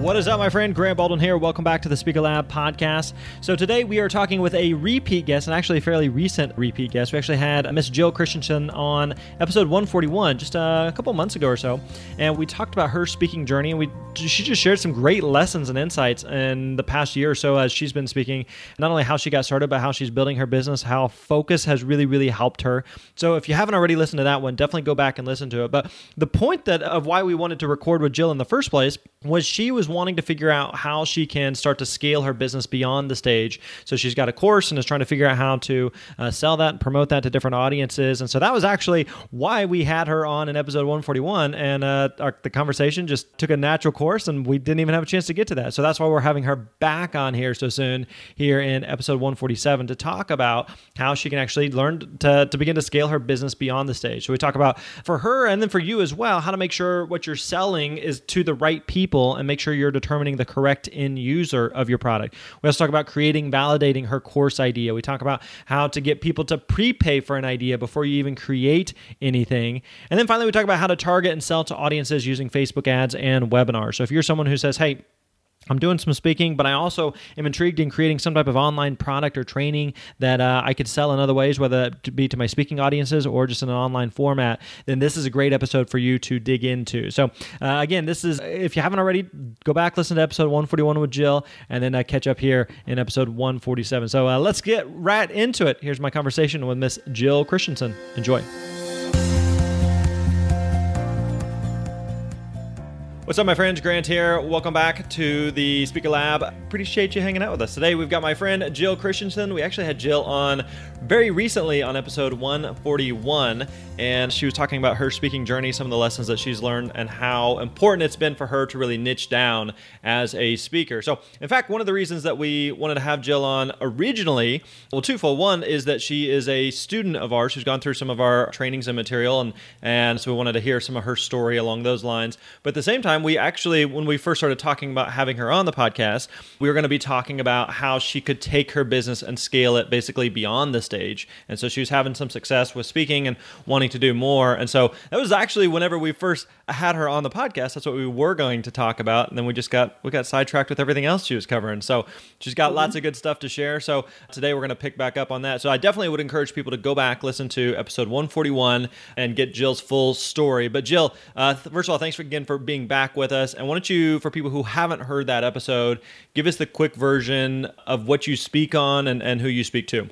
What is up, my friend? Grant Baldwin here. Welcome back to the Speaker Lab podcast. So, today we are talking with a repeat guest, and actually a fairly recent repeat guest. We actually had uh, Miss Jill Christensen on episode 141 just uh, a couple months ago or so, and we talked about her speaking journey. And we she just shared some great lessons and insights in the past year or so as she's been speaking, not only how she got started, but how she's building her business, how focus has really, really helped her. So, if you haven't already listened to that one, definitely go back and listen to it. But the point that of why we wanted to record with Jill in the first place was she was wanting to figure out how she can start to scale her business beyond the stage. So she's got a course and is trying to figure out how to uh, sell that and promote that to different audiences. And so that was actually why we had her on in episode 141. And uh, our, the conversation just took a natural course and we didn't even have a chance to get to that. So that's why we're having her back on here so soon here in episode 147 to talk about how she can actually learn to, to begin to scale her business beyond the stage. So we talk about for her and then for you as well, how to make sure what you're selling is to the right people and make sure you're determining determining the correct end user of your product. We also talk about creating, validating her course idea. We talk about how to get people to prepay for an idea before you even create anything. And then finally, we talk about how to target and sell to audiences using Facebook ads and webinars. So if you're someone who says, hey, I'm doing some speaking, but I also am intrigued in creating some type of online product or training that uh, I could sell in other ways, whether it be to my speaking audiences or just in an online format. Then this is a great episode for you to dig into. So, uh, again, this is, if you haven't already, go back, listen to episode 141 with Jill, and then uh, catch up here in episode 147. So, uh, let's get right into it. Here's my conversation with Miss Jill Christensen. Enjoy. What's up, my friends? Grant here. Welcome back to the Speaker Lab. Appreciate you hanging out with us today. We've got my friend Jill Christensen. We actually had Jill on very recently on episode 141, and she was talking about her speaking journey, some of the lessons that she's learned, and how important it's been for her to really niche down as a speaker. So, in fact, one of the reasons that we wanted to have Jill on originally, well, twofold. One is that she is a student of ours who's gone through some of our trainings and material, and and so we wanted to hear some of her story along those lines. But at the same time, we actually, when we first started talking about having her on the podcast, we were going to be talking about how she could take her business and scale it basically beyond the stage. And so she was having some success with speaking and wanting to do more. And so that was actually whenever we first had her on the podcast, that's what we were going to talk about. And then we just got we got sidetracked with everything else she was covering. So she's got mm-hmm. lots of good stuff to share. So today we're going to pick back up on that. So I definitely would encourage people to go back, listen to episode 141, and get Jill's full story. But Jill, uh, first of all, thanks again for being back with us. And why don't you, for people who haven't heard that episode, give us the quick version of what you speak on and, and who you speak to.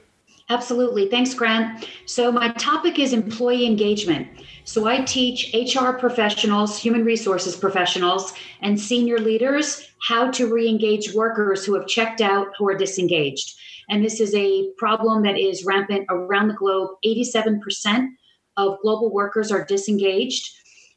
Absolutely. Thanks, Grant. So, my topic is employee engagement. So, I teach HR professionals, human resources professionals, and senior leaders how to re engage workers who have checked out, who are disengaged. And this is a problem that is rampant around the globe. 87% of global workers are disengaged.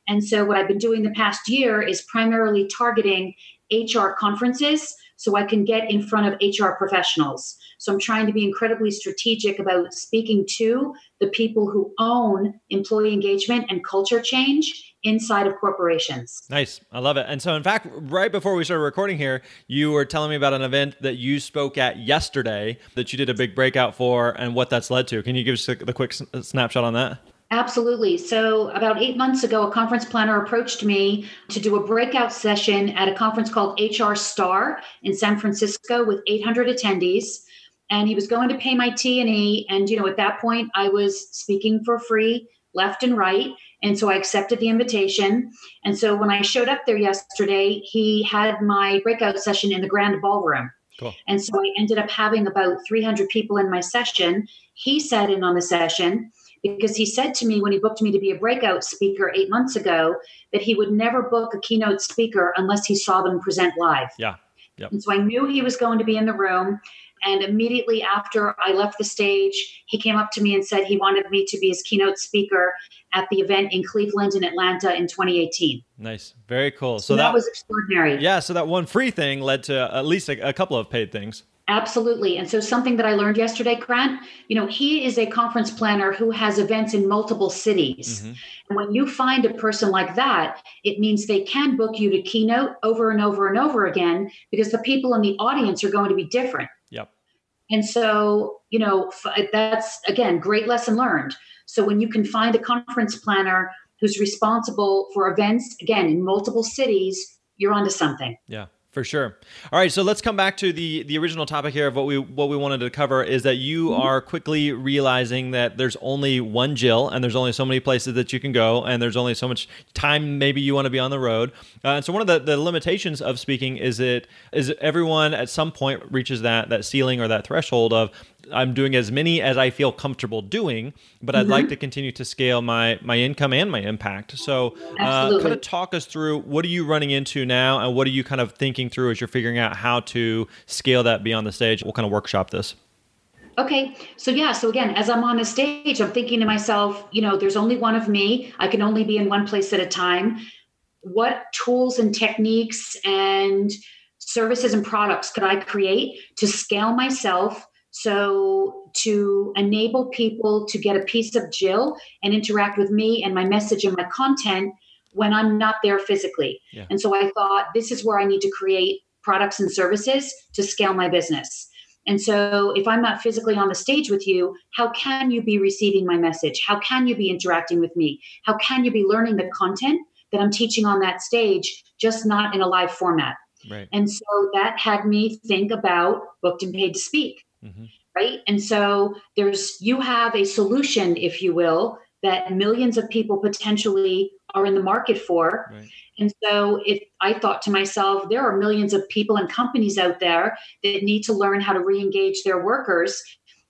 And so, what I've been doing the past year is primarily targeting HR conferences so I can get in front of HR professionals. So I'm trying to be incredibly strategic about speaking to the people who own employee engagement and culture change inside of corporations. Nice. I love it. And so, in fact, right before we started recording here, you were telling me about an event that you spoke at yesterday that you did a big breakout for and what that's led to. Can you give us the quick uh, snapshot on that? Absolutely. So, about eight months ago, a conference planner approached me to do a breakout session at a conference called HR Star in San Francisco with 800 attendees. And he was going to pay my T and E. And, you know, at that point, I was speaking for free left and right. And so I accepted the invitation. And so when I showed up there yesterday, he had my breakout session in the grand ballroom. Cool. And so I ended up having about 300 people in my session. He sat in on the session because he said to me when he booked me to be a breakout speaker eight months ago that he would never book a keynote speaker unless he saw them present live. Yeah. Yep. And so I knew he was going to be in the room. And immediately after I left the stage, he came up to me and said he wanted me to be his keynote speaker at the event in Cleveland and Atlanta in 2018. Nice. Very cool. So, so that, that, was extraordinary. Yeah. So that one free thing led to at least a, a couple of paid things. Absolutely. And so something that I learned yesterday, Grant, you know, he is a conference planner who has events in multiple cities. Mm-hmm. And when you find a person like that, it means they can book you to keynote over and over and over again because the people in the audience are going to be different. And so, you know, that's again, great lesson learned. So when you can find a conference planner who's responsible for events again in multiple cities, you're onto something. Yeah. For sure. All right, so let's come back to the the original topic here of what we what we wanted to cover is that you mm-hmm. are quickly realizing that there's only one Jill and there's only so many places that you can go and there's only so much time maybe you want to be on the road. Uh, and so one of the, the limitations of speaking is it is everyone at some point reaches that that ceiling or that threshold of I'm doing as many as I feel comfortable doing, but I'd mm-hmm. like to continue to scale my my income and my impact. So, uh, kind of talk us through what are you running into now, and what are you kind of thinking through as you're figuring out how to scale that beyond the stage? We'll kind of workshop this. Okay. So, yeah. So, again, as I'm on the stage, I'm thinking to myself, you know, there's only one of me. I can only be in one place at a time. What tools and techniques and services and products could I create to scale myself so, to enable people to get a piece of Jill and interact with me and my message and my content when I'm not there physically. Yeah. And so I thought this is where I need to create products and services to scale my business. And so, if I'm not physically on the stage with you, how can you be receiving my message? How can you be interacting with me? How can you be learning the content that I'm teaching on that stage, just not in a live format? Right. And so that had me think about booked and paid to speak. Mm-hmm. Right. And so there's, you have a solution, if you will, that millions of people potentially are in the market for. Right. And so if I thought to myself, there are millions of people and companies out there that need to learn how to re-engage their workers.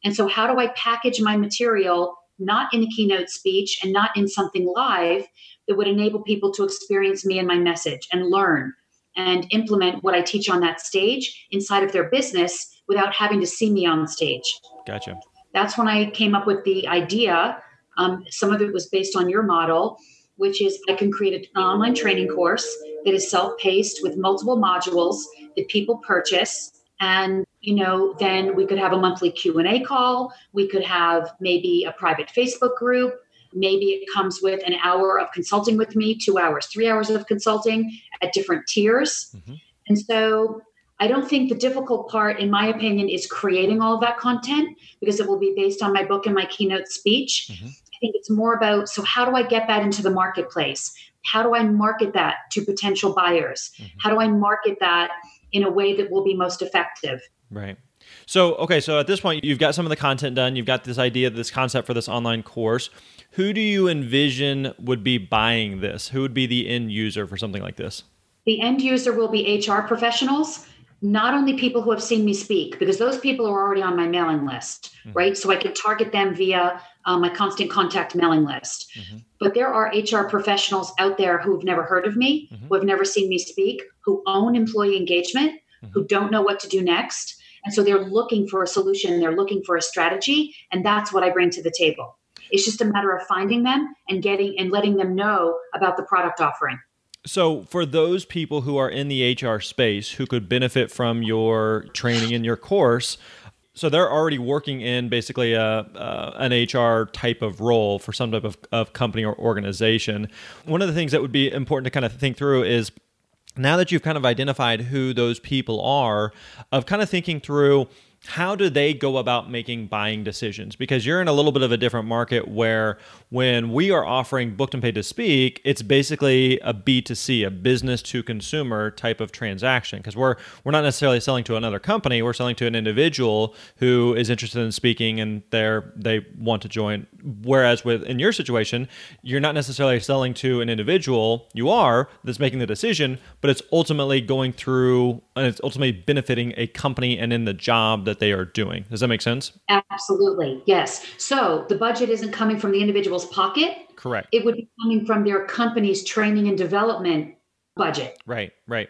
And so how do I package my material not in a keynote speech and not in something live that would enable people to experience me and my message and learn and implement what I teach on that stage inside of their business without having to see me on stage. Gotcha. That's when I came up with the idea. Um, some of it was based on your model, which is I can create an online training course that is self-paced with multiple modules that people purchase and you know then we could have a monthly q&a call we could have maybe a private facebook group maybe it comes with an hour of consulting with me two hours three hours of consulting at different tiers mm-hmm. and so I don't think the difficult part, in my opinion, is creating all of that content because it will be based on my book and my keynote speech. Mm-hmm. I think it's more about so, how do I get that into the marketplace? How do I market that to potential buyers? Mm-hmm. How do I market that in a way that will be most effective? Right. So, okay, so at this point, you've got some of the content done, you've got this idea, this concept for this online course. Who do you envision would be buying this? Who would be the end user for something like this? The end user will be HR professionals not only people who have seen me speak, because those people are already on my mailing list, mm-hmm. right? So I can target them via uh, my constant contact mailing list. Mm-hmm. But there are HR professionals out there who've never heard of me, mm-hmm. who have never seen me speak, who own employee engagement, who mm-hmm. don't know what to do next. And so they're looking for a solution, they're looking for a strategy. And that's what I bring to the table. It's just a matter of finding them and getting and letting them know about the product offering. So, for those people who are in the HR space who could benefit from your training in your course, so they're already working in basically a, uh, an HR type of role for some type of, of company or organization. One of the things that would be important to kind of think through is now that you've kind of identified who those people are, of kind of thinking through how do they go about making buying decisions? Because you're in a little bit of a different market where when we are offering booked and paid to speak, it's basically a B2C, a business to consumer type of transaction. Because we're we're not necessarily selling to another company, we're selling to an individual who is interested in speaking and they're they want to join Whereas with in your situation, you're not necessarily selling to an individual. You are that's making the decision, but it's ultimately going through and it's ultimately benefiting a company and in the job that they are doing. Does that make sense? Absolutely. Yes. So the budget isn't coming from the individual's pocket. Correct. It would be coming from their company's training and development budget. Right, right.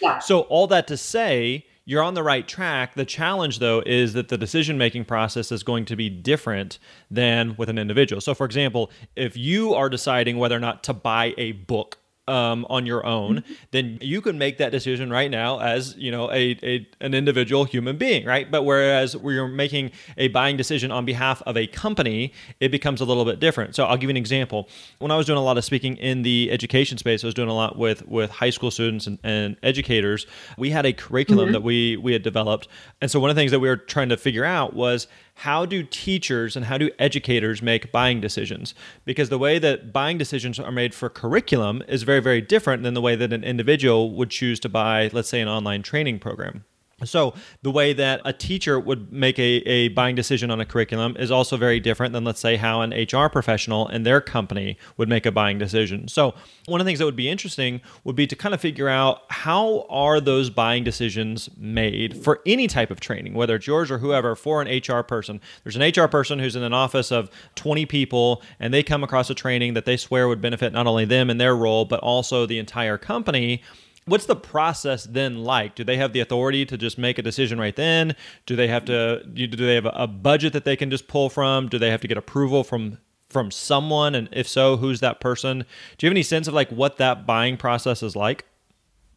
Yeah. So all that to say, you're on the right track. The challenge, though, is that the decision making process is going to be different than with an individual. So, for example, if you are deciding whether or not to buy a book um, on your own, mm-hmm. then you can make that decision right now as you know a, a an individual human being, right? But whereas we're making a buying decision on behalf of a company, it becomes a little bit different. So I'll give you an example. When I was doing a lot of speaking in the education space, I was doing a lot with with high school students and, and educators. We had a curriculum mm-hmm. that we we had developed, and so one of the things that we were trying to figure out was how do teachers and how do educators make buying decisions? Because the way that buying decisions are made for curriculum is very, very different than the way that an individual would choose to buy, let's say, an online training program. So, the way that a teacher would make a, a buying decision on a curriculum is also very different than, let's say, how an HR professional in their company would make a buying decision. So, one of the things that would be interesting would be to kind of figure out how are those buying decisions made for any type of training, whether it's yours or whoever, for an HR person. There's an HR person who's in an office of 20 people and they come across a training that they swear would benefit not only them and their role, but also the entire company What's the process then like? Do they have the authority to just make a decision right then? Do they have to? Do they have a budget that they can just pull from? Do they have to get approval from from someone? And if so, who's that person? Do you have any sense of like what that buying process is like?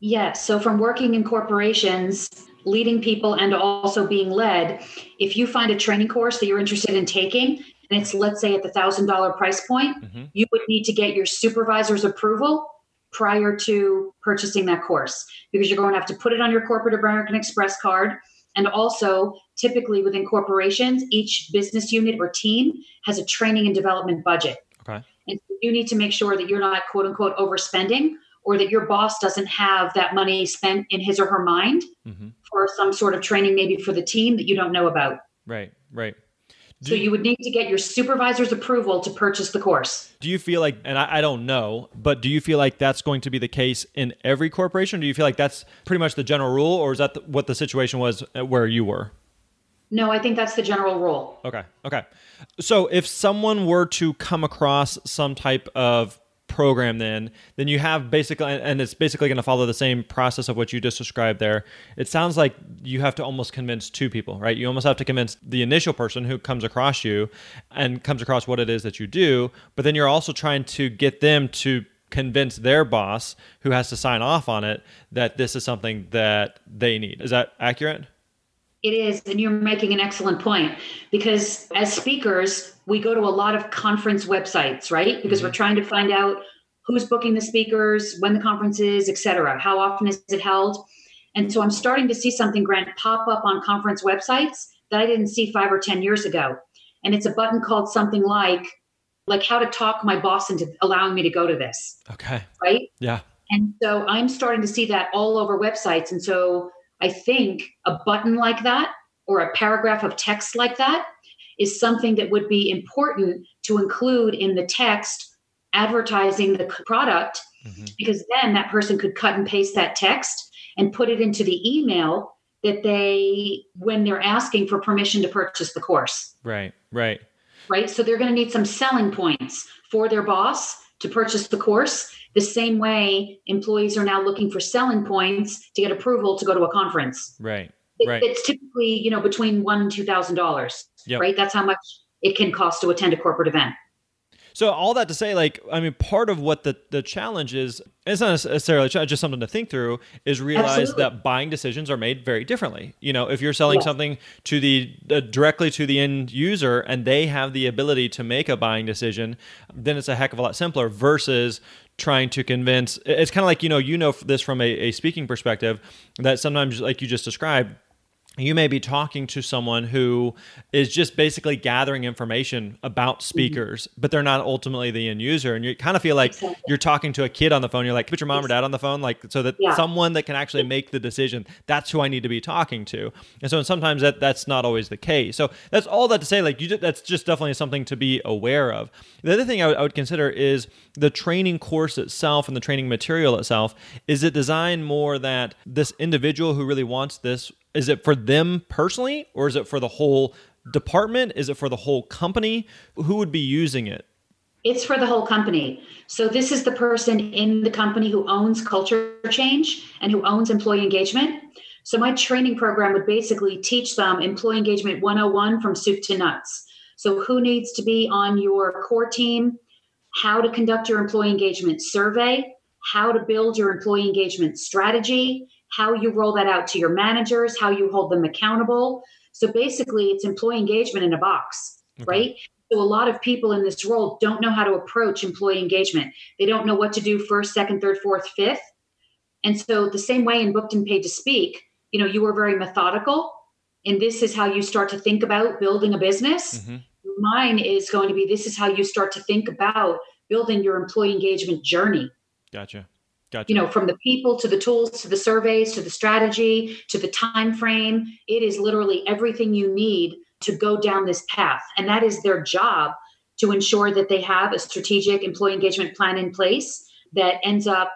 Yes. So from working in corporations, leading people, and also being led, if you find a training course that you're interested in taking, and it's let's say at the thousand dollar price point, mm-hmm. you would need to get your supervisor's approval prior to purchasing that course because you're going to have to put it on your corporate American Express card. And also, typically within corporations, each business unit or team has a training and development budget. Okay. And you need to make sure that you're not quote unquote overspending or that your boss doesn't have that money spent in his or her mind mm-hmm. for some sort of training, maybe for the team that you don't know about. Right, right. Do so you would need to get your supervisor's approval to purchase the course. Do you feel like, and I, I, don't know, but do you feel like that's going to be the case in every corporation? Do you feel like that's pretty much the general rule, or is that the, what the situation was where you were? No, I think that's the general rule. Okay. Okay. So if someone were to come across some type of program then then you have basically and it's basically going to follow the same process of what you just described there. It sounds like you have to almost convince two people right? You almost have to convince the initial person who comes across you and comes across what it is that you do but then you're also trying to get them to convince their boss who has to sign off on it that this is something that they need. Is that accurate it is, and you're making an excellent point because as speakers, we go to a lot of conference websites, right? Because mm-hmm. we're trying to find out who's booking the speakers, when the conference is, et cetera, how often is it held. And so I'm starting to see something, Grant, pop up on conference websites that I didn't see five or 10 years ago. And it's a button called something like, like how to talk my boss into allowing me to go to this. Okay. Right? Yeah. And so I'm starting to see that all over websites. And so I think a button like that or a paragraph of text like that is something that would be important to include in the text advertising the product. Mm-hmm. because then that person could cut and paste that text and put it into the email that they when they're asking for permission to purchase the course. Right right. Right? So they're going to need some selling points for their boss to purchase the course the same way employees are now looking for selling points to get approval to go to a conference. Right. It, right. It's typically, you know, between one and two thousand dollars. Yep. Right. That's how much it can cost to attend a corporate event. So all that to say, like, I mean, part of what the the challenge is, it's not necessarily just something to think through, is realize Absolutely. that buying decisions are made very differently. You know, if you're selling something to the uh, directly to the end user and they have the ability to make a buying decision, then it's a heck of a lot simpler versus trying to convince. It's kind of like you know, you know this from a, a speaking perspective that sometimes, like you just described, you may be talking to someone who is just basically gathering information about mm-hmm. speakers, mm-hmm. but they're not ultimately the end user. And you kind of feel like exactly. you're talking to a kid on the phone. You're like, put your mom or dad on the phone, like so that yeah. someone that can actually make the decision, that's who I need to be talking to. And so sometimes that that's not always the case. So that's all that to say, like you, that's just definitely something to be aware of. The other thing I would, I would consider is the training course itself and the training material itself. Is it designed more that this individual who really wants this is it for them personally or is it for the whole department? Is it for the whole company? Who would be using it? It's for the whole company. So this is the person in the company who owns culture change and who owns employee engagement. So my training program would basically teach them employee engagement 101 from soup to nuts. So who needs to be on your core team, how to conduct your employee engagement survey, how to build your employee engagement strategy, how you roll that out to your managers, how you hold them accountable. So basically, it's employee engagement in a box, okay. right? So a lot of people in this role don't know how to approach employee engagement. They don't know what to do first, second, third, fourth, fifth. And so the same way in booked and paid to speak, you know, you were very methodical and this is how you start to think about building a business. Mm-hmm. Mine is going to be this is how you start to think about building your employee engagement journey. Gotcha. Gotcha. You know, from the people to the tools to the surveys to the strategy to the time frame, it is literally everything you need to go down this path. And that is their job to ensure that they have a strategic employee engagement plan in place that ends up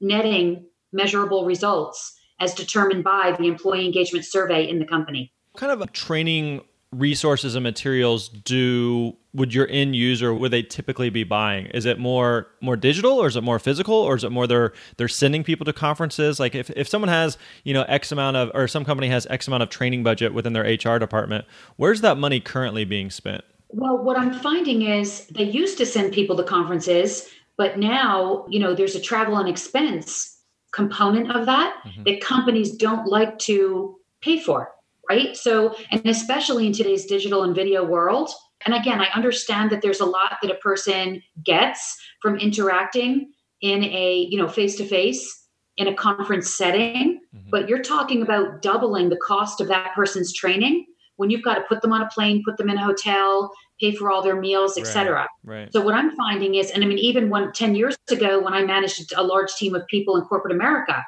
netting measurable results as determined by the employee engagement survey in the company. What kind of a training resources and materials do would your end user would they typically be buying? Is it more more digital or is it more physical or is it more they're they're sending people to conferences? Like if, if someone has you know x amount of or some company has x amount of training budget within their hr department where's that money currently being spent? Well what i'm finding is they used to send people to conferences but now you know there's a travel and expense component of that mm-hmm. that companies don't like to pay for right? So, and especially in today's digital and video world. And again, I understand that there's a lot that a person gets from interacting in a, you know, face to face in a conference setting, mm-hmm. but you're talking about doubling the cost of that person's training when you've got to put them on a plane, put them in a hotel, pay for all their meals, etc. Right, right. So what I'm finding is, and I mean, even when 10 years ago, when I managed a large team of people in corporate America,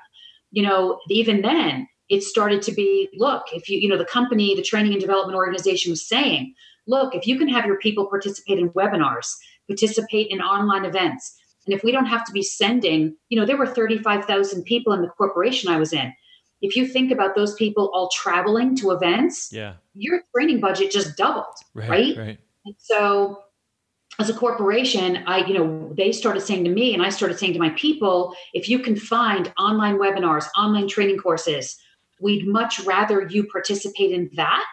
you know, even then it started to be look if you you know the company the training and development organization was saying look if you can have your people participate in webinars participate in online events and if we don't have to be sending you know there were 35,000 people in the corporation I was in. If you think about those people all traveling to events yeah. your training budget just doubled right right, right. so as a corporation i you know they started saying to me and i started saying to my people if you can find online webinars online training courses we'd much rather you participate in that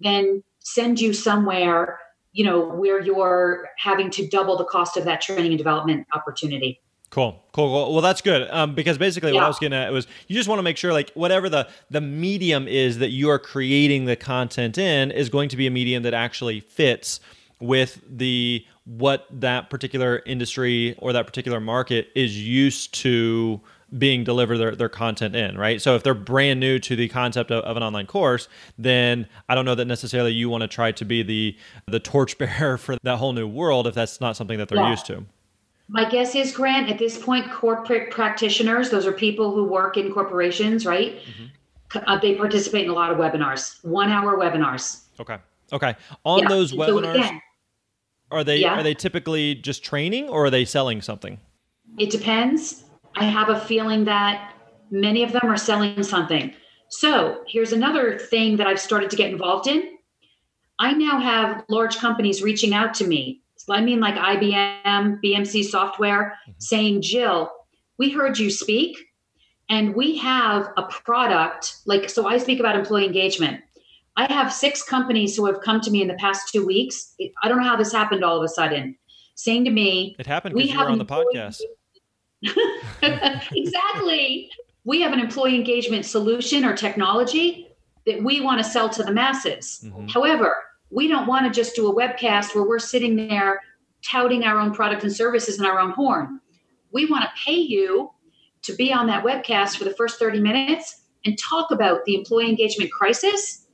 than send you somewhere you know where you're having to double the cost of that training and development opportunity Cool, cool, cool. Well, that's good um, because basically yeah. what I was getting at was you just want to make sure like whatever the the medium is that you are creating the content in is going to be a medium that actually fits with the what that particular industry or that particular market is used to being delivered their, their content in, right? So if they're brand new to the concept of, of, an online course, then I don't know that necessarily you want to try to be the the torchbearer for that whole new world if that's not something that they're yeah. used to. My guess is, Grant, at this point, corporate practitioners, those are people who work in corporations, right? Mm-hmm. Uh, they participate in a lot of webinars, one hour webinars. Okay. Okay. On yeah. those webinars, so again, are they yeah. are they typically just training or are they selling something? It depends. I have a feeling that many of them are selling something. So here's another thing that I've started to get involved in. I now have large companies reaching out to me. So I mean, like IBM, BMC Software, mm-hmm. saying, Jill, we heard you speak, and we have a product. Like, so I speak about employee engagement. I have six companies who have come to me in the past two weeks. I don't know how this happened all of a sudden, saying to me, "It happened because you were on the podcast." exactly. We have an employee engagement solution or technology that we want to sell to the masses. Mm-hmm. However, we don't want to just do a webcast where we're sitting there touting our own product and services in our own horn. We want to pay you to be on that webcast for the first 30 minutes and talk about the employee engagement crisis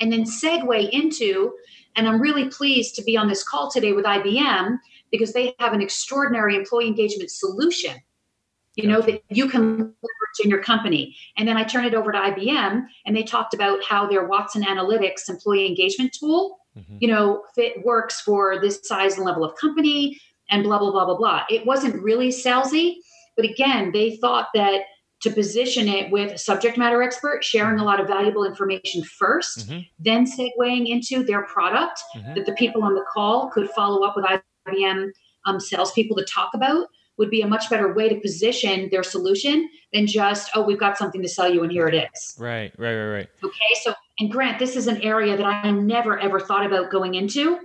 and then segue into and i'm really pleased to be on this call today with ibm because they have an extraordinary employee engagement solution you know that you can leverage in your company and then i turn it over to ibm and they talked about how their watson analytics employee engagement tool mm-hmm. you know fit works for this size and level of company and blah blah blah blah blah it wasn't really salesy but again they thought that to position it with a subject matter expert sharing a lot of valuable information 1st mm-hmm. then segueing into their product mm-hmm. that the people on the call could follow up with ibm um, salespeople to talk about would be a much better way to position their solution than just, oh, we've got something to sell you and here it is. Right, right, right, right. Okay. So, and Grant, this is an area that I never ever thought about going into.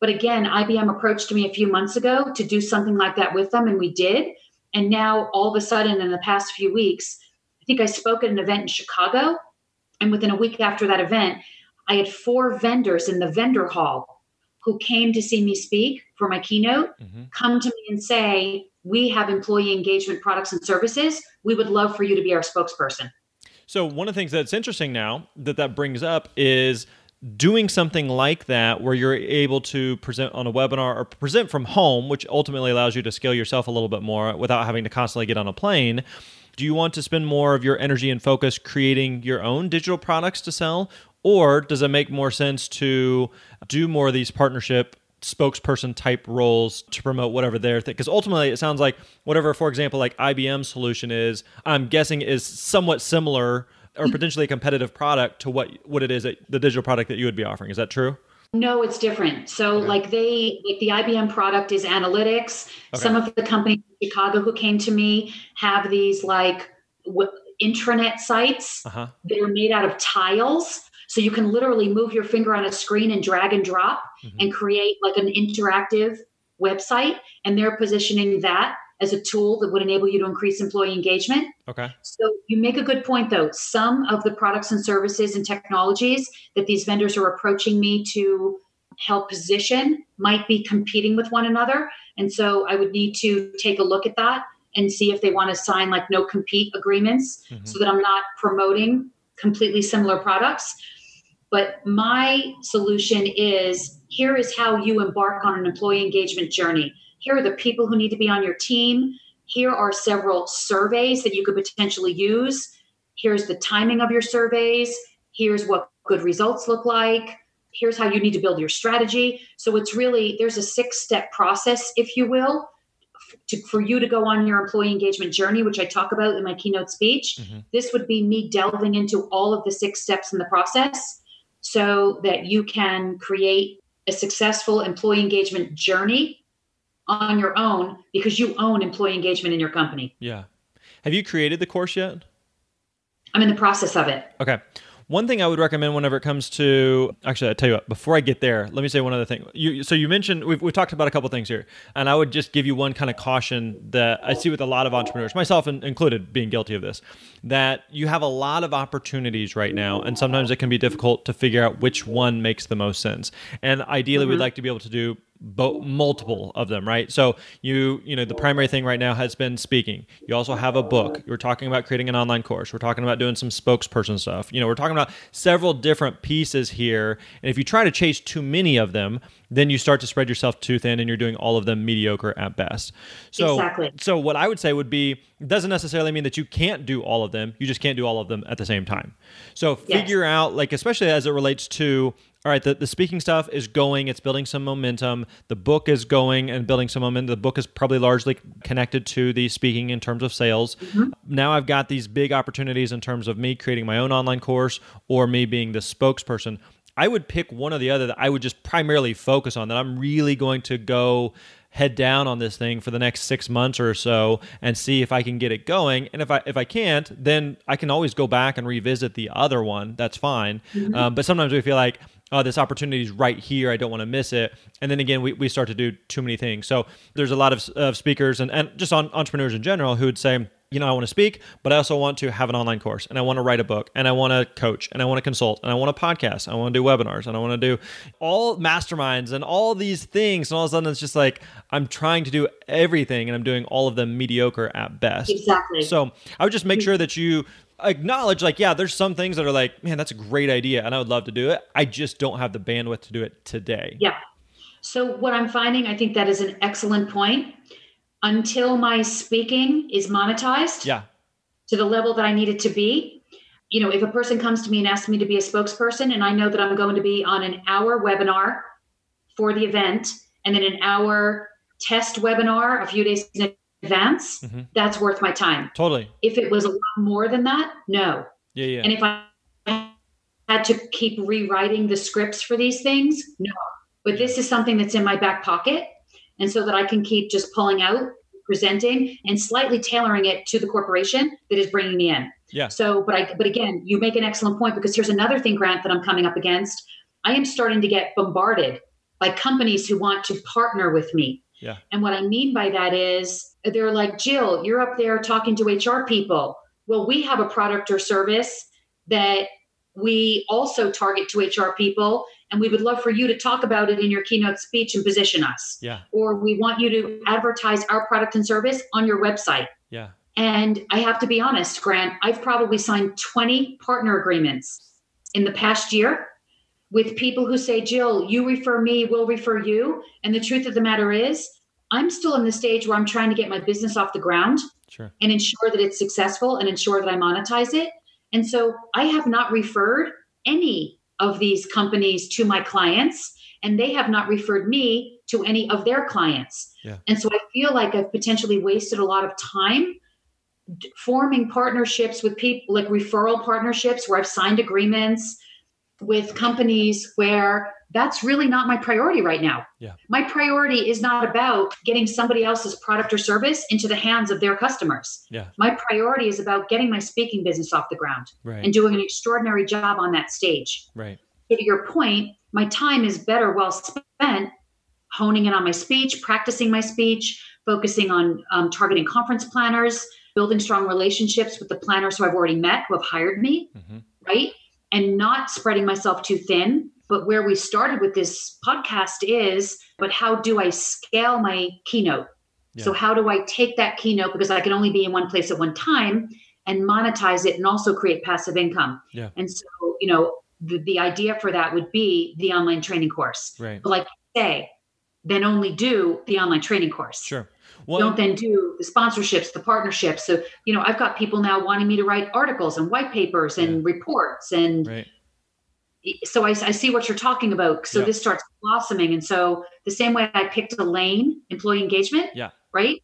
But again, IBM approached me a few months ago to do something like that with them, and we did. And now, all of a sudden, in the past few weeks, I think I spoke at an event in Chicago. And within a week after that event, I had four vendors in the vendor hall who came to see me speak for my keynote mm-hmm. come to me and say, we have employee engagement products and services. We would love for you to be our spokesperson. So, one of the things that's interesting now that that brings up is doing something like that where you're able to present on a webinar or present from home, which ultimately allows you to scale yourself a little bit more without having to constantly get on a plane. Do you want to spend more of your energy and focus creating your own digital products to sell? Or does it make more sense to do more of these partnership spokesperson type roles to promote whatever they're thing because ultimately it sounds like whatever for example like IBM solution is I'm guessing is somewhat similar or potentially a competitive product to what what it is that the digital product that you would be offering is that true no it's different so okay. like they like the IBM product is analytics okay. some of the companies in Chicago who came to me have these like w- intranet sites uh-huh. that are made out of tiles so you can literally move your finger on a screen and drag and drop mm-hmm. and create like an interactive website. And they're positioning that as a tool that would enable you to increase employee engagement. Okay. So you make a good point though. Some of the products and services and technologies that these vendors are approaching me to help position might be competing with one another. And so I would need to take a look at that and see if they want to sign like no compete agreements mm-hmm. so that I'm not promoting completely similar products. But my solution is here is how you embark on an employee engagement journey. Here are the people who need to be on your team. Here are several surveys that you could potentially use. Here's the timing of your surveys. Here's what good results look like. Here's how you need to build your strategy. So it's really, there's a six step process, if you will, to, for you to go on your employee engagement journey, which I talk about in my keynote speech. Mm-hmm. This would be me delving into all of the six steps in the process so that you can create a successful employee engagement journey on your own because you own employee engagement in your company. Yeah. Have you created the course yet? I'm in the process of it. Okay. One thing I would recommend whenever it comes to actually, I tell you what. Before I get there, let me say one other thing. You, so you mentioned we've, we've talked about a couple things here, and I would just give you one kind of caution that I see with a lot of entrepreneurs, myself included, being guilty of this, that you have a lot of opportunities right now, and sometimes it can be difficult to figure out which one makes the most sense. And ideally, mm-hmm. we'd like to be able to do bo- multiple of them, right? So you, you know, the primary thing right now has been speaking. You also have a book. You're talking about creating an online course. We're talking about doing some spokesperson stuff. You know, we're talking about several different pieces here. And if you try to chase too many of them, then you start to spread yourself too thin and you're doing all of them mediocre at best. So, exactly. so what I would say would be doesn't necessarily mean that you can't do all of them. You just can't do all of them at the same time. So figure yes. out, like, especially as it relates to all right, the, the speaking stuff is going, it's building some momentum. The book is going and building some momentum. The book is probably largely connected to the speaking in terms of sales. Mm-hmm. Now I've got these big opportunities in terms of me creating my own online course or me being the spokesperson. I would pick one or the other that I would just primarily focus on, that I'm really going to go head down on this thing for the next six months or so and see if I can get it going. And if I if I can't, then I can always go back and revisit the other one. That's fine. Mm-hmm. Um, but sometimes we feel like oh, this opportunity is right here. I don't want to miss it. And then again, we, we start to do too many things. So there's a lot of, of speakers and, and just on entrepreneurs in general who would say, you know, I want to speak, but I also want to have an online course and I want to write a book and I want to coach and I want to consult and I want to podcast. I want to do webinars and I want to do all masterminds and all these things. And all of a sudden it's just like I'm trying to do everything and I'm doing all of them mediocre at best. Exactly. So I would just make mm. sure that you acknowledge like yeah there's some things that are like man that's a great idea and i would love to do it i just don't have the bandwidth to do it today yeah so what i'm finding i think that is an excellent point until my speaking is monetized yeah to the level that i need it to be you know if a person comes to me and asks me to be a spokesperson and i know that i'm going to be on an hour webinar for the event and then an hour test webinar a few days in advance, mm-hmm. that's worth my time. Totally. If it was a lot more than that, no. Yeah, yeah. And if I had to keep rewriting the scripts for these things, no. But this is something that's in my back pocket. And so that I can keep just pulling out, presenting, and slightly tailoring it to the corporation that is bringing me in. Yeah. So, but I, but again, you make an excellent point because here's another thing, Grant, that I'm coming up against. I am starting to get bombarded by companies who want to partner with me. Yeah. And what I mean by that is they're like, Jill, you're up there talking to HR people. Well, we have a product or service that we also target to HR people, and we would love for you to talk about it in your keynote speech and position us. Yeah. Or we want you to advertise our product and service on your website. Yeah. And I have to be honest, Grant, I've probably signed 20 partner agreements in the past year with people who say, Jill, you refer me, we'll refer you. And the truth of the matter is, I'm still in the stage where I'm trying to get my business off the ground sure. and ensure that it's successful and ensure that I monetize it. And so I have not referred any of these companies to my clients, and they have not referred me to any of their clients. Yeah. And so I feel like I've potentially wasted a lot of time forming partnerships with people, like referral partnerships, where I've signed agreements with companies where that's really not my priority right now. Yeah. My priority is not about getting somebody else's product or service into the hands of their customers. Yeah. My priority is about getting my speaking business off the ground right. and doing an extraordinary job on that stage. Right. So to your point, my time is better well spent honing in on my speech, practicing my speech, focusing on um, targeting conference planners, building strong relationships with the planners who I've already met who have hired me, mm-hmm. right? And not spreading myself too thin but where we started with this podcast is, but how do I scale my keynote? Yeah. So, how do I take that keynote because I can only be in one place at one time and monetize it and also create passive income? Yeah. And so, you know, the, the idea for that would be the online training course. Right. But like say, then only do the online training course. Sure. Well, don't then do the sponsorships, the partnerships. So, you know, I've got people now wanting me to write articles and white papers and yeah. reports and right so I, I, see what you're talking about. So yeah. this starts blossoming. And so the same way I picked a lane, employee engagement, yeah. right?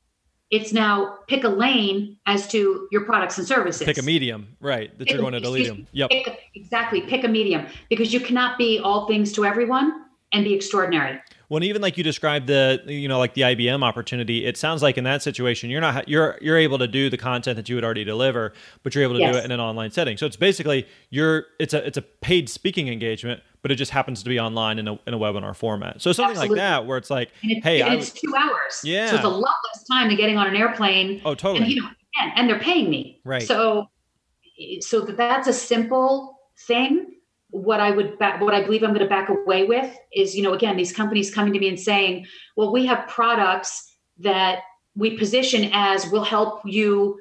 It's now pick a lane as to your products and services. Pick a medium, right? That pick, you're going to delete them. Yep. Pick exactly. Pick a medium because you cannot be all things to everyone and be extraordinary. Well, even like you described the, you know, like the IBM opportunity, it sounds like in that situation you're not you're you're able to do the content that you would already deliver, but you're able to yes. do it in an online setting. So it's basically you're it's a it's a paid speaking engagement, but it just happens to be online in a in a webinar format. So something Absolutely. like that where it's like, it's, hey, it's two hours. Yeah. So it's a lot less time than getting on an airplane. Oh, totally. And, you know, and, and they're paying me. Right. So so that's a simple thing what I would back, what I believe I'm going to back away with is, you know, again, these companies coming to me and saying, well, we have products that we position as will help you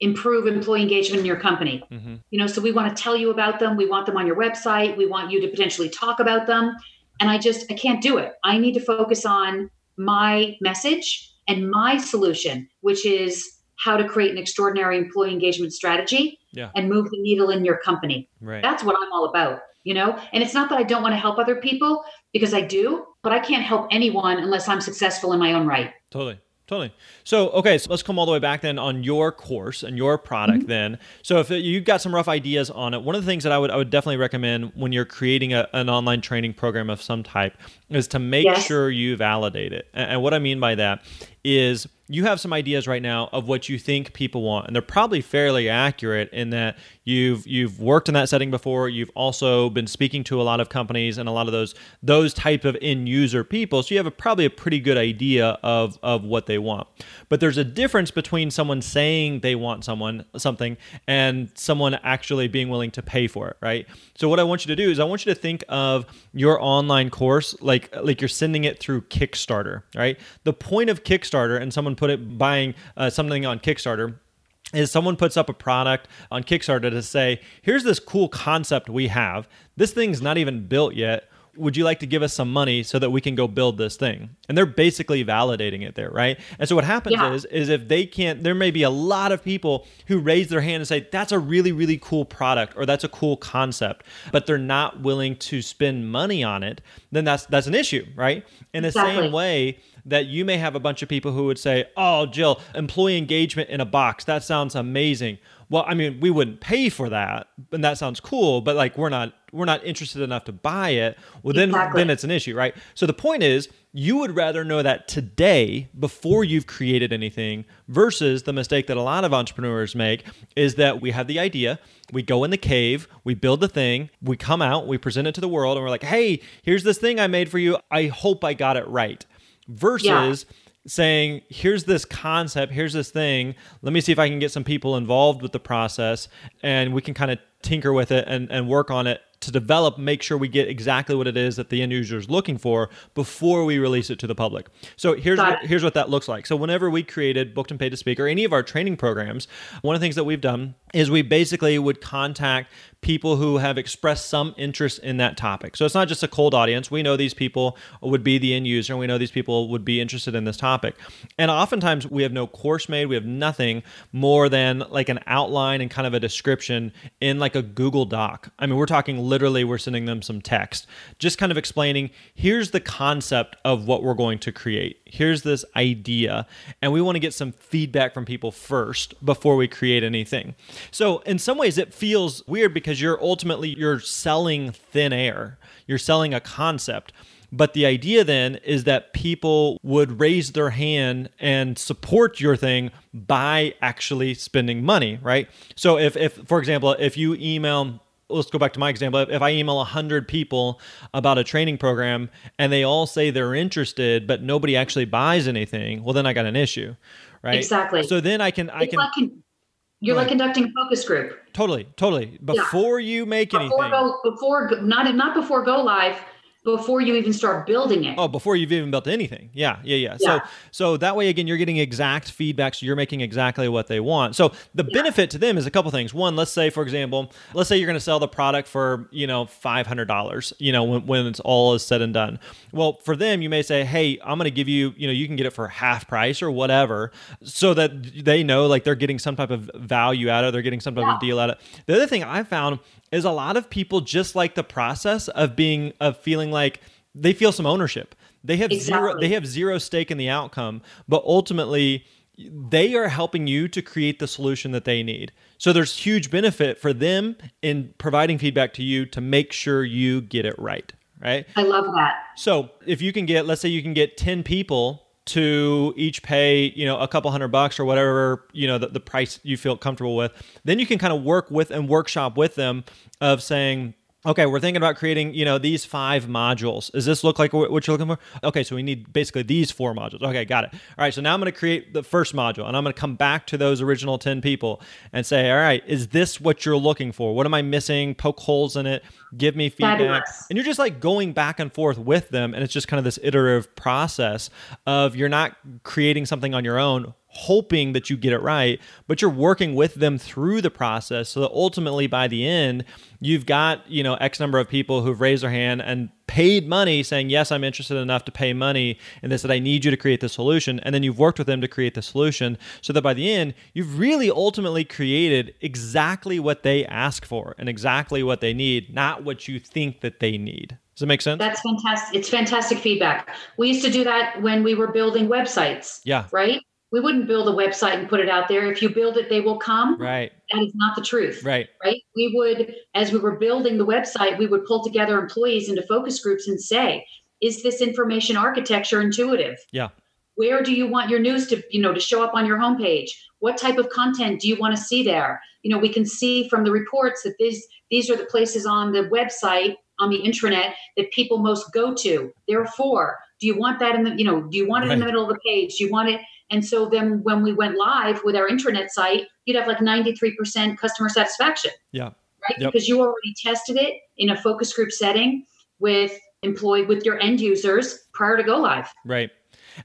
improve employee engagement in your company. Mm-hmm. You know, so we want to tell you about them. We want them on your website. We want you to potentially talk about them. And I just, I can't do it. I need to focus on my message and my solution, which is how to create an extraordinary employee engagement strategy yeah. and move the needle in your company. Right. That's what I'm all about you know and it's not that i don't want to help other people because i do but i can't help anyone unless i'm successful in my own right totally Totally. So, okay, so let's come all the way back then on your course and your product mm-hmm. then. So, if you've got some rough ideas on it, one of the things that I would I would definitely recommend when you're creating a, an online training program of some type is to make yes. sure you validate it. And, and what I mean by that is you have some ideas right now of what you think people want and they're probably fairly accurate in that you've you've worked in that setting before. You've also been speaking to a lot of companies and a lot of those those type of end user people. So you have a, probably a pretty good idea of of what they want. But there's a difference between someone saying they want someone something and someone actually being willing to pay for it right? So what i want you to do is i want you to think of your online course like like you're sending it through kickstarter right? The point of kickstarter and someone put it buying uh, something on Kickstarter is someone puts up a product on Kickstarter to say, here's this cool concept we have. This thing's not even built yet would you like to give us some money so that we can go build this thing and they're basically validating it there right and so what happens yeah. is is if they can't there may be a lot of people who raise their hand and say that's a really really cool product or that's a cool concept but they're not willing to spend money on it then that's that's an issue right in the exactly. same way that you may have a bunch of people who would say oh jill employee engagement in a box that sounds amazing. Well i mean we wouldn't pay for that and that sounds cool but like we're not we're not interested enough to buy it. Well then exactly. then it's an issue right? So the point is you would rather know that today before you've created anything versus the mistake that a lot of entrepreneurs make is that we have the idea we go in the cave we build the thing we come out we present it to the world and we're like hey here's this thing i made for you. I hope i got it right versus yeah saying, here's this concept, here's this thing. Let me see if I can get some people involved with the process and we can kind of tinker with it and, and work on it to develop, make sure we get exactly what it is that the end user is looking for before we release it to the public. So here's what, here's what that looks like. So whenever we created Booked and Paid to Speak or any of our training programs, one of the things that we've done is we basically would contact people who have expressed some interest in that topic. So it's not just a cold audience. We know these people would be the end user, and we know these people would be interested in this topic. And oftentimes we have no course made, we have nothing more than like an outline and kind of a description in like a Google Doc. I mean, we're talking literally, we're sending them some text, just kind of explaining here's the concept of what we're going to create. Here's this idea. And we want to get some feedback from people first before we create anything. So in some ways, it feels weird because because you're ultimately you're selling thin air. You're selling a concept. But the idea then is that people would raise their hand and support your thing by actually spending money, right? So if, if for example, if you email let's go back to my example. If I email 100 people about a training program and they all say they're interested, but nobody actually buys anything, well, then I got an issue, right? Exactly. So then I can, I can, I can you're like conducting a focus group. Totally, totally. Before yeah. you make before anything. Go, before not not before go live, before you even start building it. Oh, before you've even built anything. Yeah, yeah, yeah. yeah. So so that way again you're getting exact feedback so you're making exactly what they want. So the yeah. benefit to them is a couple things. One, let's say for example, let's say you're going to sell the product for, you know, $500, you know, when, when it's all is said and done. Well, for them you may say, "Hey, I'm going to give you, you know, you can get it for half price or whatever." So that they know like they're getting some type of value out of it, they're getting some type yeah. of deal out of it. The other thing I found is a lot of people just like the process of being of feeling like they feel some ownership. They have exactly. zero they have zero stake in the outcome, but ultimately they are helping you to create the solution that they need. So there's huge benefit for them in providing feedback to you to make sure you get it right, right? I love that. So if you can get let's say you can get 10 people to each pay you know a couple hundred bucks or whatever you know the, the price you feel comfortable with then you can kind of work with and workshop with them of saying okay, we're thinking about creating, you know, these five modules. Does this look like what you're looking for? Okay, so we need basically these four modules. Okay, got it. All right, so now I'm going to create the first module and I'm going to come back to those original 10 people and say, all right, is this what you're looking for? What am I missing? Poke holes in it, give me feedback. Fabulous. And you're just like going back and forth with them. And it's just kind of this iterative process of you're not creating something on your own hoping that you get it right, but you're working with them through the process so that ultimately by the end, you've got, you know, X number of people who've raised their hand and paid money saying, Yes, I'm interested enough to pay money and this that I need you to create the solution. And then you've worked with them to create the solution so that by the end, you've really ultimately created exactly what they ask for and exactly what they need, not what you think that they need. Does that make sense? That's fantastic. It's fantastic feedback. We used to do that when we were building websites. Yeah. Right? We wouldn't build a website and put it out there. If you build it, they will come. Right. That is not the truth. Right. Right. We would, as we were building the website, we would pull together employees into focus groups and say, is this information architecture intuitive? Yeah. where do you want your news to you know to show up on your homepage what type of content do you want to see there you know we can see from the reports that these these are the places on the website on the intranet that people most go to therefore do you want that in the you know do you want it right. in the middle of the page do you want it and so then when we went live with our intranet site you'd have like 93% customer satisfaction. Yeah. Right? Yep. because you already tested it in a focus group setting with employed with your end users prior to go live. Right.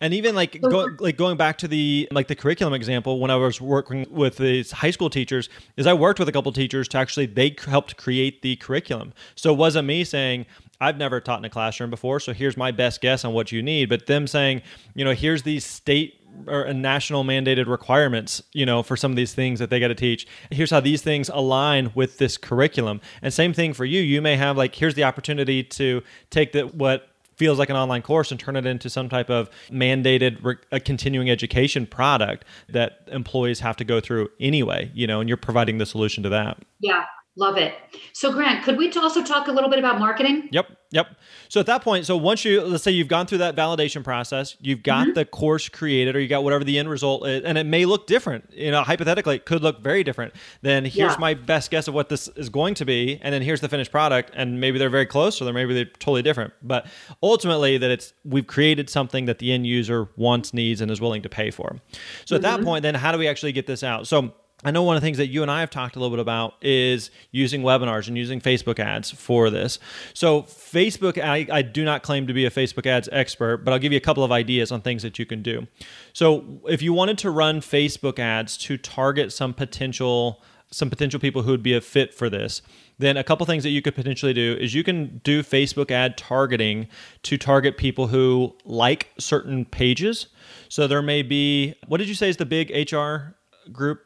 And even like go, like going back to the like the curriculum example when I was working with these high school teachers is I worked with a couple teachers to actually they helped create the curriculum. So it wasn't me saying I've never taught in a classroom before, so here's my best guess on what you need, but them saying, you know, here's these state or national mandated requirements, you know, for some of these things that they got to teach. Here's how these things align with this curriculum. And same thing for you. You may have like here's the opportunity to take the what feels like an online course and turn it into some type of mandated re- a continuing education product that employees have to go through anyway you know and you're providing the solution to that yeah Love it. So, Grant, could we also talk a little bit about marketing? Yep. Yep. So, at that point, so once you, let's say you've gone through that validation process, you've got mm-hmm. the course created, or you got whatever the end result is, and it may look different. You know, hypothetically, it could look very different. Then here's yeah. my best guess of what this is going to be. And then here's the finished product. And maybe they're very close, or they're maybe they're totally different. But ultimately, that it's, we've created something that the end user wants, needs, and is willing to pay for. So, mm-hmm. at that mm-hmm. point, then how do we actually get this out? So, I know one of the things that you and I have talked a little bit about is using webinars and using Facebook ads for this. So, Facebook, I, I, do not claim to be a Facebook ads expert, but I'll give you a couple of ideas on things that you can do. So, if you wanted to run Facebook ads to target some potential some potential people who would be a fit for this, then a couple things that you could potentially do is you can do Facebook ad targeting to target people who like certain pages. So there may be what did you say is the big HR group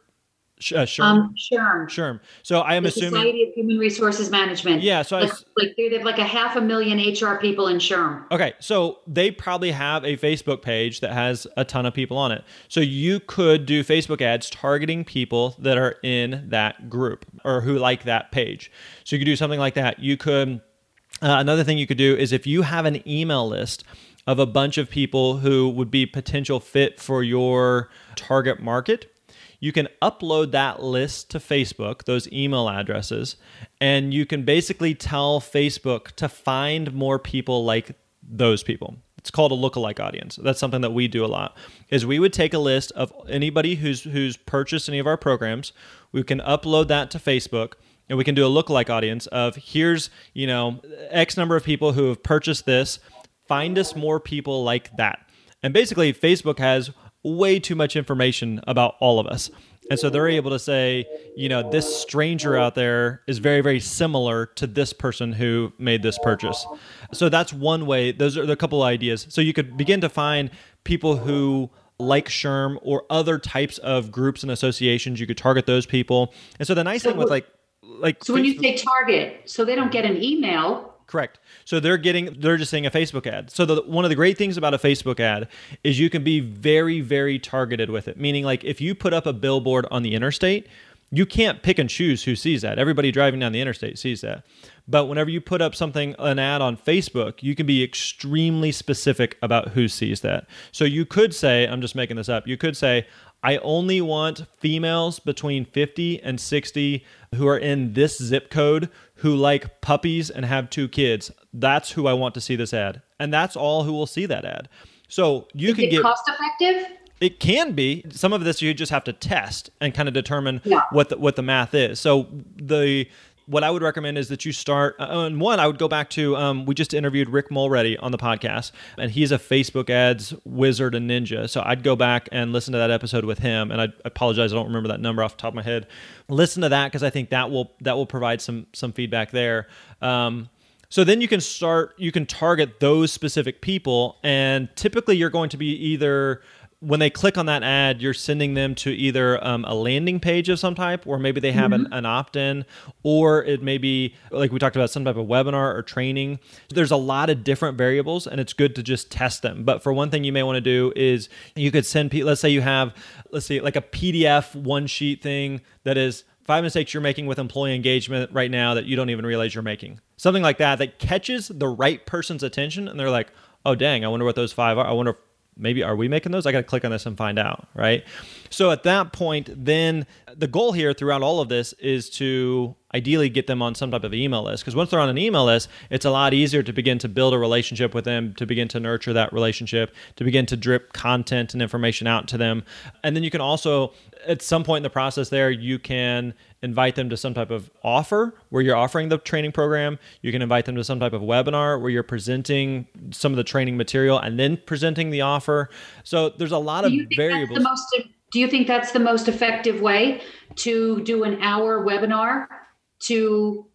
uh, SHRM? Um, SHRM. SHRM. So I am the assuming Society of Human Resources Management. Yeah. So like, I, like they have like a half a million HR people in SHRM. Okay, so they probably have a Facebook page that has a ton of people on it. So you could do Facebook ads targeting people that are in that group or who like that page. So you could do something like that. You could. Uh, another thing you could do is if you have an email list of a bunch of people who would be potential fit for your target market you can upload that list to Facebook, those email addresses, and you can basically tell Facebook to find more people like those people. It's called a lookalike audience. That's something that we do a lot. Is we would take a list of anybody who's who's purchased any of our programs, we can upload that to Facebook and we can do a lookalike audience of here's, you know, X number of people who have purchased this. Find us more people like that. And basically Facebook has way too much information about all of us. And so they're able to say, you know, this stranger out there is very, very similar to this person who made this purchase. So that's one way. Those are a couple of ideas. So you could begin to find people who like SHRM or other types of groups and associations. You could target those people. And so the nice so, thing with like, like, so when you say target, so they don't get an email Correct. So they're getting they're just saying a Facebook ad. So the, one of the great things about a Facebook ad is you can be very very targeted with it. Meaning like if you put up a billboard on the interstate, you can't pick and choose who sees that. Everybody driving down the interstate sees that. But whenever you put up something an ad on Facebook, you can be extremely specific about who sees that. So you could say, I'm just making this up. You could say, I only want females between 50 and 60 who are in this zip code who like puppies and have two kids. That's who I want to see this ad. And that's all who will see that ad. So you Is can get cost effective? It can be. Some of this you just have to test and kind of determine yeah. what the, what the math is. So the what I would recommend is that you start. Uh, and one, I would go back to um, we just interviewed Rick Mulready on the podcast, and he's a Facebook ads wizard and ninja. So I'd go back and listen to that episode with him. And I apologize, I don't remember that number off the top of my head. Listen to that because I think that will that will provide some some feedback there. Um, so then you can start, you can target those specific people, and typically you're going to be either when they click on that ad, you're sending them to either um, a landing page of some type, or maybe they have mm-hmm. an, an opt in, or it may be like we talked about some type of webinar or training. There's a lot of different variables, and it's good to just test them. But for one thing, you may want to do is you could send people, let's say you have, let's see, like a PDF one sheet thing that is five mistakes you're making with employee engagement right now that you don't even realize you're making. Something like that that catches the right person's attention, and they're like, oh, dang, I wonder what those five are. I wonder maybe are we making those? I got to click on this and find out, right? So at that point, then the goal here throughout all of this is to ideally get them on some type of email list because once they're on an email list, it's a lot easier to begin to build a relationship with them, to begin to nurture that relationship, to begin to drip content and information out to them. And then you can also at some point in the process there, you can invite them to some type of offer where you're offering the training program. You can invite them to some type of webinar where you're presenting some of the training material and then presenting the offer. So there's a lot of variables. Most, do you think that's the most effective way to do an hour webinar to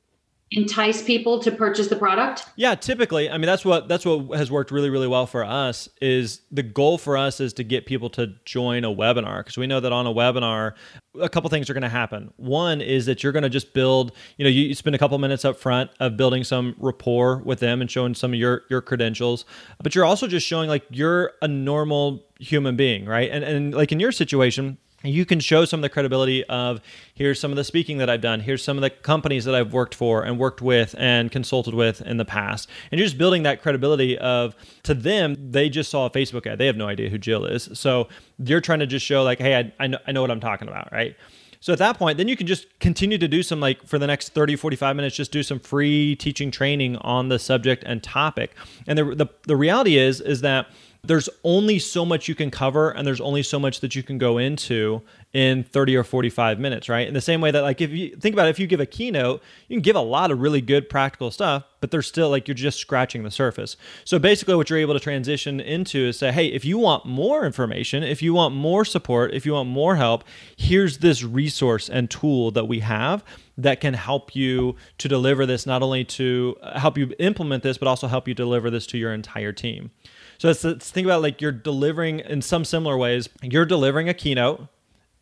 entice people to purchase the product? Yeah, typically. I mean, that's what that's what has worked really really well for us is the goal for us is to get people to join a webinar because we know that on a webinar a couple things are going to happen. One is that you're going to just build, you know, you, you spend a couple minutes up front of building some rapport with them and showing some of your your credentials, but you're also just showing like you're a normal human being, right? And and like in your situation, you can show some of the credibility of here's some of the speaking that I've done, here's some of the companies that I've worked for and worked with and consulted with in the past. And you're just building that credibility of to them, they just saw a Facebook ad. They have no idea who Jill is. So you're trying to just show like, hey, I, I, know, I know what I'm talking about, right? So at that point, then you can just continue to do some like for the next 30, 45 minutes, just do some free teaching training on the subject and topic. And the, the, the reality is, is that there's only so much you can cover and there's only so much that you can go into in 30 or 45 minutes, right? In the same way that like if you think about it, if you give a keynote, you can give a lot of really good practical stuff, but there's still like you're just scratching the surface. So basically what you're able to transition into is say, "Hey, if you want more information, if you want more support, if you want more help, here's this resource and tool that we have that can help you to deliver this not only to help you implement this but also help you deliver this to your entire team." So let's, let's think about like you're delivering in some similar ways. You're delivering a keynote,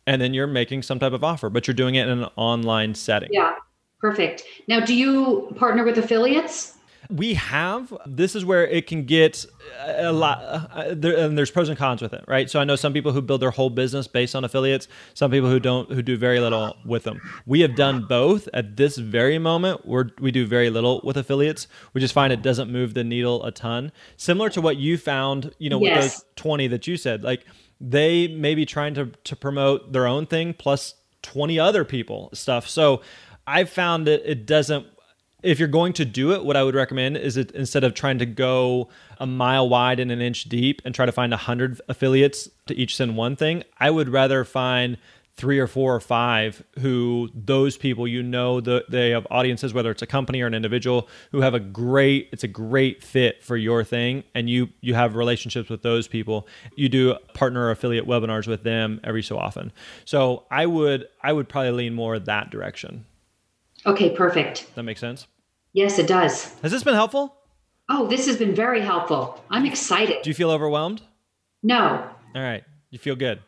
and then you're making some type of offer, but you're doing it in an online setting. Yeah, perfect. Now, do you partner with affiliates? We have this is where it can get a lot uh, there, and there's pros and cons with it right? So i know some people who build their whole business based on affiliates some people who don't who do very little with them. We have done both. At this very moment we we do very little with affiliates. We just find it doesn't move the needle a ton. Similar to what you found you know yes. with those 20 that you said like they may be trying to to promote their own thing plus 20 other people stuff. So i found that it doesn't if you're going to do it, what I would recommend is it instead of trying to go a mile wide and an inch deep and try to find a hundred affiliates to each send one thing, I would rather find three or four or five who those people you know the, they have audiences whether it's a company or an individual who have a great it's a great fit for your thing and you you have relationships with those people. You do partner affiliate webinars with them every so often. So i would i would probably lean more that direction Okay, perfect. That makes sense? Yes, it does. Has this been helpful? Oh, this has been very helpful. I'm excited. Do you feel overwhelmed? No. All right. You feel good.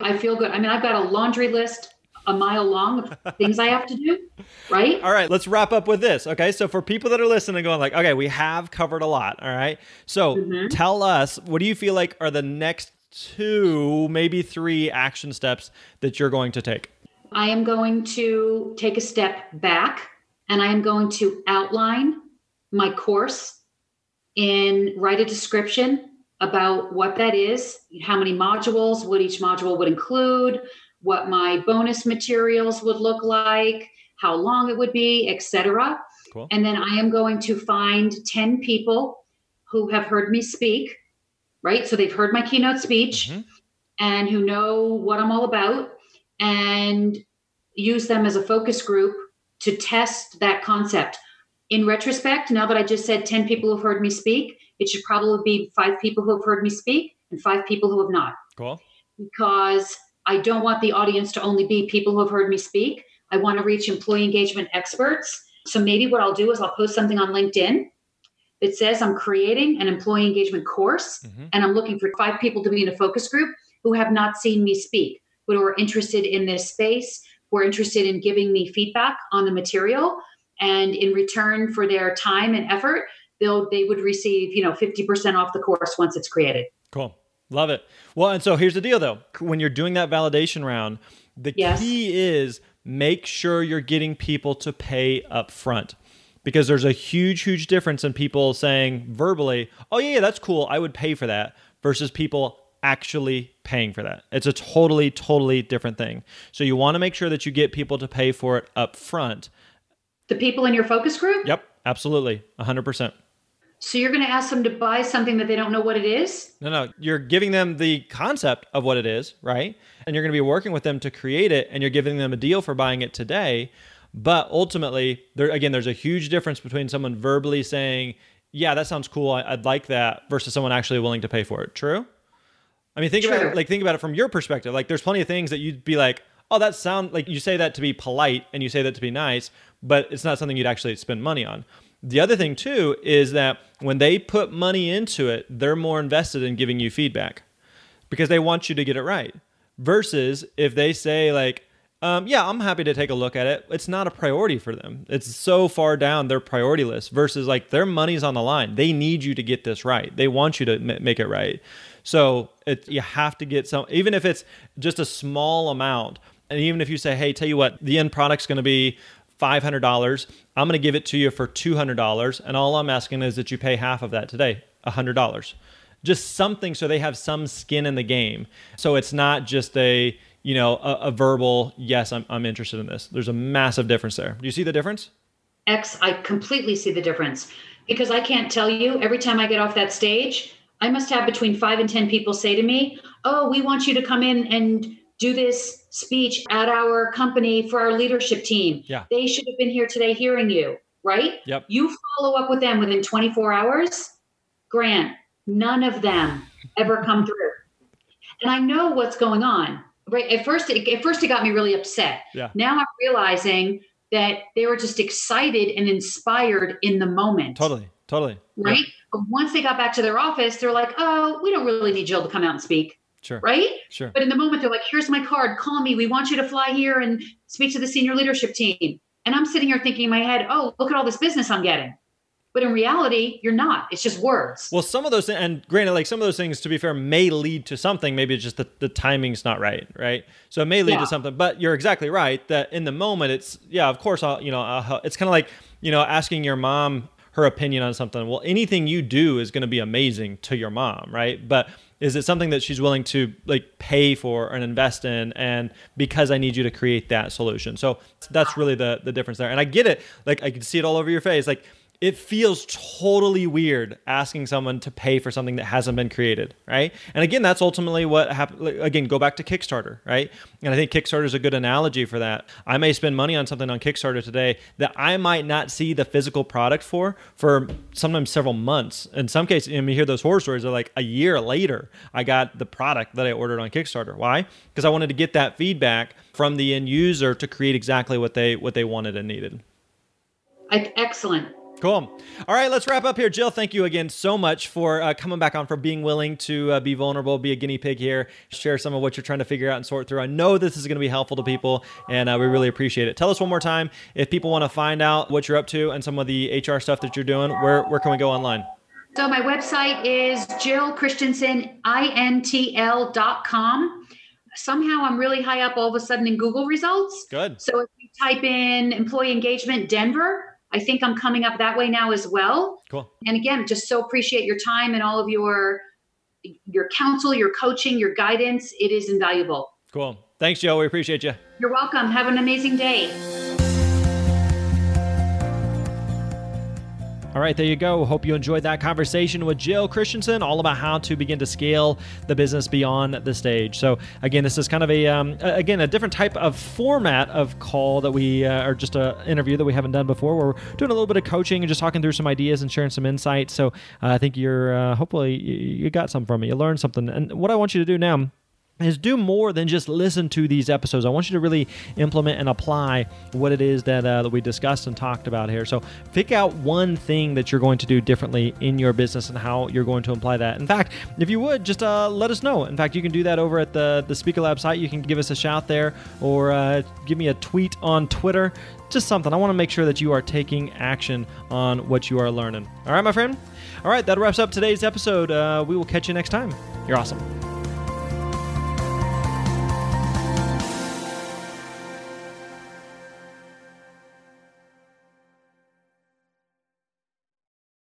I feel good. I mean, I've got a laundry list a mile long of things I have to do, right? All right, let's wrap up with this. Okay, so for people that are listening, going like, okay, we have covered a lot. All right, so mm-hmm. tell us, what do you feel like are the next two, maybe three action steps that you're going to take? I am going to take a step back and I am going to outline my course and write a description about what that is, how many modules, what each module would include, what my bonus materials would look like, how long it would be, etc. Cool. And then I am going to find 10 people who have heard me speak, right? So they've heard my keynote speech mm-hmm. and who know what I'm all about and use them as a focus group to test that concept. In retrospect, now that I just said 10 people who've heard me speak, it should probably be five people who have heard me speak and five people who have not. Cool. Because I don't want the audience to only be people who have heard me speak. I want to reach employee engagement experts. So maybe what I'll do is I'll post something on LinkedIn that says I'm creating an employee engagement course mm-hmm. and I'm looking for five people to be in a focus group who have not seen me speak, who are interested in this space, who are interested in giving me feedback on the material. And in return for their time and effort, they'll they would receive, you know, 50% off the course once it's created. Cool. Love it. Well, and so here's the deal though. When you're doing that validation round, the yes. key is make sure you're getting people to pay up front because there's a huge huge difference in people saying verbally oh yeah, yeah that's cool i would pay for that versus people actually paying for that. It's a totally, totally different thing. So you want to make sure that you get people to pay for it up front. The people in your focus group? Yep, absolutely. 100%. So you're going to ask them to buy something that they don't know what it is? No, no. You're giving them the concept of what it is, right? And you're going to be working with them to create it and you're giving them a deal for buying it today. But ultimately, there again, there's a huge difference between someone verbally saying, "Yeah, that sounds cool. I'd like that," versus someone actually willing to pay for it. True? I mean, think True. about it, like think about it from your perspective. Like there's plenty of things that you'd be like, "Oh, that sound like you say that to be polite and you say that to be nice, but it's not something you'd actually spend money on." The other thing too is that when they put money into it, they're more invested in giving you feedback because they want you to get it right. Versus if they say like, um, "Yeah, I'm happy to take a look at it," it's not a priority for them. It's so far down their priority list. Versus like their money's on the line. They need you to get this right. They want you to m- make it right. So it, you have to get some, even if it's just a small amount. And even if you say, "Hey, tell you what, the end product's going to be $500. I'm going to give it to you for $200. And all I'm asking is that you pay half of that today, $100. Just something so they have some skin in the game. So it's not just a, you know, a, a verbal, yes, I'm, I'm interested in this. There's a massive difference there. Do you see the difference? X, I completely see the difference because I can't tell you every time I get off that stage, I must have between five and 10 people say to me, Oh, we want you to come in and do this speech at our company for our leadership team. Yeah. They should have been here today hearing you, right? Yep. You follow up with them within 24 hours. Grant, none of them ever come through. And I know what's going on. Right. At first, it, at first it got me really upset. Yeah. Now I'm realizing that they were just excited and inspired in the moment. Totally. Totally. Right. Yep. But once they got back to their office, they're like, oh, we don't really need Jill to come out and speak. Sure. Right. Sure. But in the moment, they're like, here's my card. Call me. We want you to fly here and speak to the senior leadership team. And I'm sitting here thinking in my head, oh, look at all this business I'm getting. But in reality, you're not. It's just words. Well, some of those, and granted, like some of those things, to be fair, may lead to something. Maybe it's just that the timing's not right, right? So it may lead Yeah. to something. But you're exactly right that in the moment, it's yeah, of course, I'll, you know, I'll, it's kind of like you know asking your mom her opinion on something. Well, anything you do is going to be amazing to your mom, right? But is it something that she's willing to like pay for and invest in and because i need you to create that solution so that's really the the difference there and i get it like i can see it all over your face like it feels totally weird asking someone to pay for something that hasn't been created, right? And again, that's ultimately what happened. Again, go back to Kickstarter, right? And I think Kickstarter is a good analogy for that. I may spend money on something on Kickstarter today that I might not see the physical product for for sometimes several months. In some cases, mean, you hear those horror stories. They're like a year later, I got the product that I ordered on Kickstarter. Why? Because I wanted to get that feedback from the end user to create exactly what they what they wanted and needed. Excellent. Cool. All right, let's wrap up here. Jill, thank you again so much for uh, coming back on, for being willing to uh, be vulnerable, be a guinea pig here, share some of what you're trying to figure out and sort through. I know this is going to be helpful to people, and uh, we really appreciate it. Tell us one more time if people want to find out what you're up to and some of the HR stuff that you're doing, where, where can we go online? So my website is Jill Christensen, INTL.com. Somehow I'm really high up all of a sudden in Google results. Good. So if you type in employee engagement Denver, I think I'm coming up that way now as well. Cool. And again, just so appreciate your time and all of your your counsel, your coaching, your guidance. It is invaluable. Cool. Thanks, Joe. We appreciate you. You're welcome. Have an amazing day. All right, there you go. Hope you enjoyed that conversation with Jill Christensen, all about how to begin to scale the business beyond the stage. So, again, this is kind of a um, again a different type of format of call that we uh, just a interview that we haven't done before. Where we're doing a little bit of coaching and just talking through some ideas and sharing some insights. So, uh, I think you're uh, hopefully you you got some from it. You learned something. And what I want you to do now is do more than just listen to these episodes. I want you to really implement and apply what it is that, uh, that we discussed and talked about here. So, pick out one thing that you're going to do differently in your business and how you're going to apply that. In fact, if you would, just uh, let us know. In fact, you can do that over at the, the Speaker Lab site. You can give us a shout there or uh, give me a tweet on Twitter. Just something. I want to make sure that you are taking action on what you are learning. All right, my friend? All right, that wraps up today's episode. Uh, we will catch you next time. You're awesome.